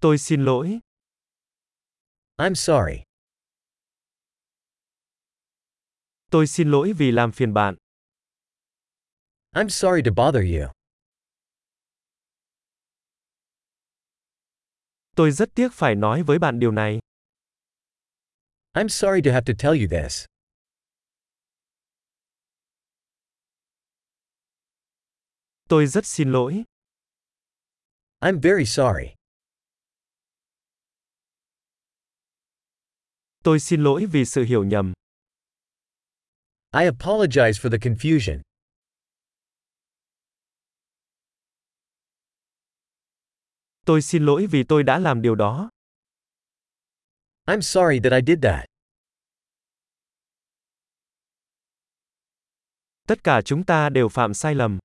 Tôi xin lỗi. I'm sorry. Tôi xin lỗi vì làm phiền bạn. I'm sorry to bother you. Tôi rất tiếc phải nói với bạn điều này. I'm sorry to have to tell you this. Tôi rất xin lỗi. I'm very sorry. Tôi xin lỗi vì sự hiểu nhầm. I apologize for the confusion. Tôi xin lỗi vì tôi đã làm điều đó. I'm sorry that I did that. Tất cả chúng ta đều phạm sai lầm.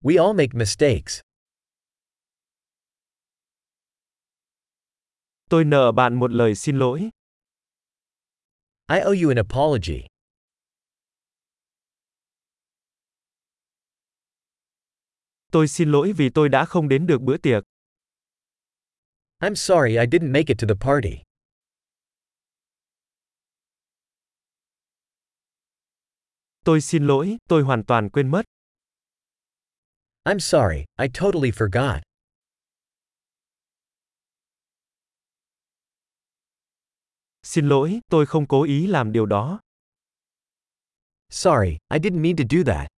We all make mistakes. Tôi nợ bạn một lời xin lỗi. I owe you an apology. Tôi xin lỗi vì tôi đã không đến được bữa tiệc. I'm sorry I didn't make it to the party. Tôi xin lỗi, tôi hoàn toàn quên mất. I'm sorry, I totally forgot. Xin lỗi, tôi không cố ý làm điều đó. Sorry, I didn't mean to do that.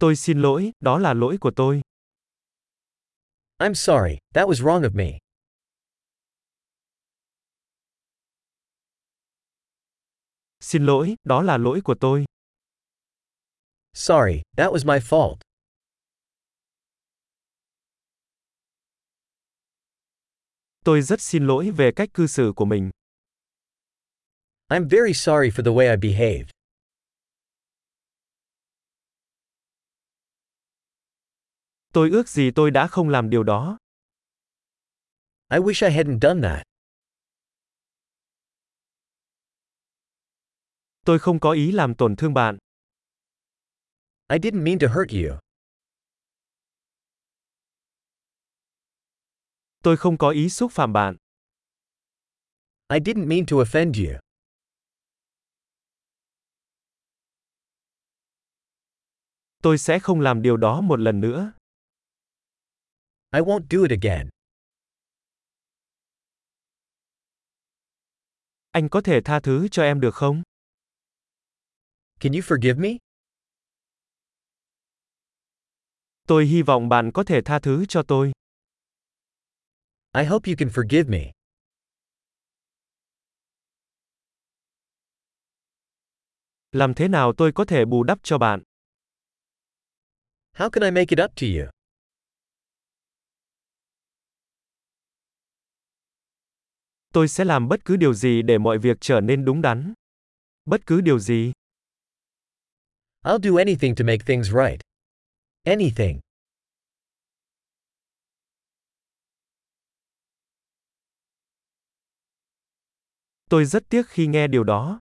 Tôi xin lỗi, đó là lỗi của tôi. I'm sorry, that was wrong of me. Xin lỗi, đó là lỗi của tôi. Sorry, that was my fault. Tôi rất xin lỗi về cách cư xử của mình. I'm very sorry for the way I behaved. Tôi ước gì tôi đã không làm điều đó. I wish I hadn't done that. Tôi không có ý làm tổn thương bạn. I didn't mean to hurt you. Tôi không có ý xúc phạm bạn. I didn't mean to offend you. Tôi sẽ không làm điều đó một lần nữa. I won't do it again. Anh có thể tha thứ cho em được không? Can you forgive me? Tôi hy vọng bạn có thể tha thứ cho tôi. I hope you can forgive me. Làm thế nào tôi có thể bù đắp cho bạn? How can I make it up to you? Tôi sẽ làm bất cứ điều gì để mọi việc trở nên đúng đắn. Bất cứ điều gì. I'll do anything to make things right. Anything. Tôi rất tiếc khi nghe điều đó.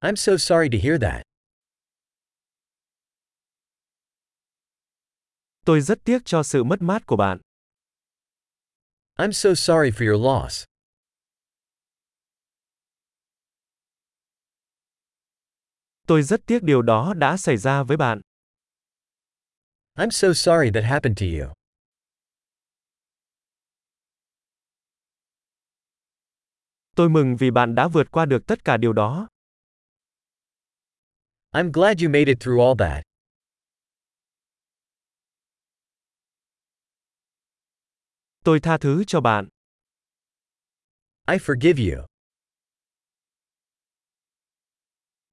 I'm so sorry to hear that. Tôi rất tiếc cho sự mất mát của bạn. I'm so sorry for your loss. Tôi rất tiếc điều đó đã xảy ra với bạn. I'm so sorry that happened to you. Tôi mừng vì bạn đã vượt qua được tất cả điều đó. I'm glad you made it through all that. Tôi tha thứ cho bạn. I forgive you.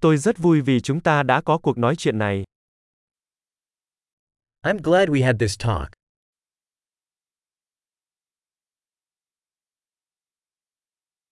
Tôi rất vui vì chúng ta đã có cuộc nói chuyện này. I'm glad we had this talk.